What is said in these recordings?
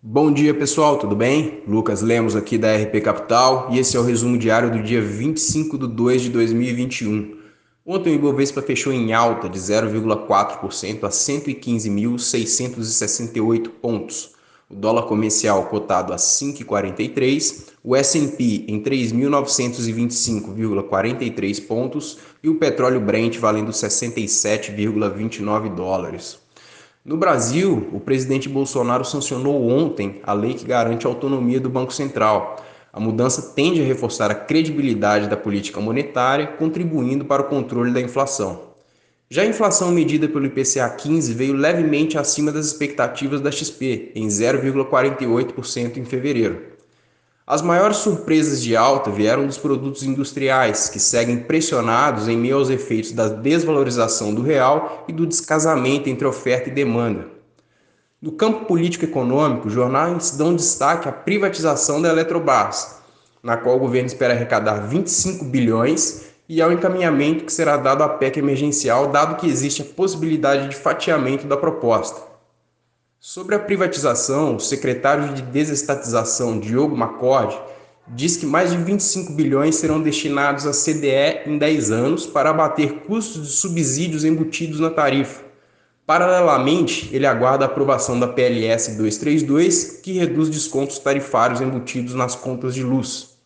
Bom dia pessoal, tudo bem? Lucas Lemos aqui da RP Capital e esse é o resumo diário do dia 25 de 2 de 2021. Ontem o Ibovespa fechou em alta de 0,4% a 115.668 pontos. O dólar comercial cotado a 5,43, o S&P em 3.925,43 pontos e o petróleo Brent valendo 67,29 dólares. No Brasil, o presidente Bolsonaro sancionou ontem a lei que garante a autonomia do Banco Central. A mudança tende a reforçar a credibilidade da política monetária, contribuindo para o controle da inflação. Já a inflação medida pelo IPCA 15 veio levemente acima das expectativas da XP, em 0,48% em fevereiro. As maiores surpresas de alta vieram dos produtos industriais, que seguem pressionados em meio aos efeitos da desvalorização do real e do descasamento entre oferta e demanda. No campo político-econômico, jornais dão destaque à privatização da Eletrobras, na qual o governo espera arrecadar 25 bilhões, e ao encaminhamento que será dado à PEC emergencial, dado que existe a possibilidade de fatiamento da proposta. Sobre a privatização, o secretário de Desestatização, Diogo Macorde, diz que mais de 25 bilhões serão destinados à CDE em 10 anos para abater custos de subsídios embutidos na tarifa. Paralelamente, ele aguarda a aprovação da PLS 232, que reduz descontos tarifários embutidos nas contas de luz.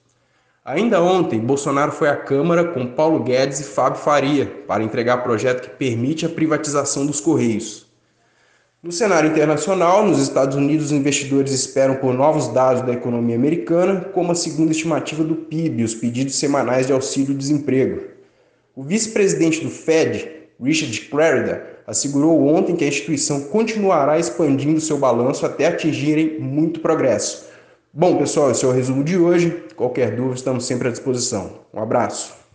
Ainda ontem, Bolsonaro foi à Câmara com Paulo Guedes e Fábio Faria para entregar projeto que permite a privatização dos Correios. No cenário internacional, nos Estados Unidos, os investidores esperam por novos dados da economia americana, como a segunda estimativa do PIB e os pedidos semanais de auxílio-desemprego. O vice-presidente do Fed, Richard Clarida, assegurou ontem que a instituição continuará expandindo seu balanço até atingirem muito progresso. Bom, pessoal, esse é o resumo de hoje. Qualquer dúvida, estamos sempre à disposição. Um abraço.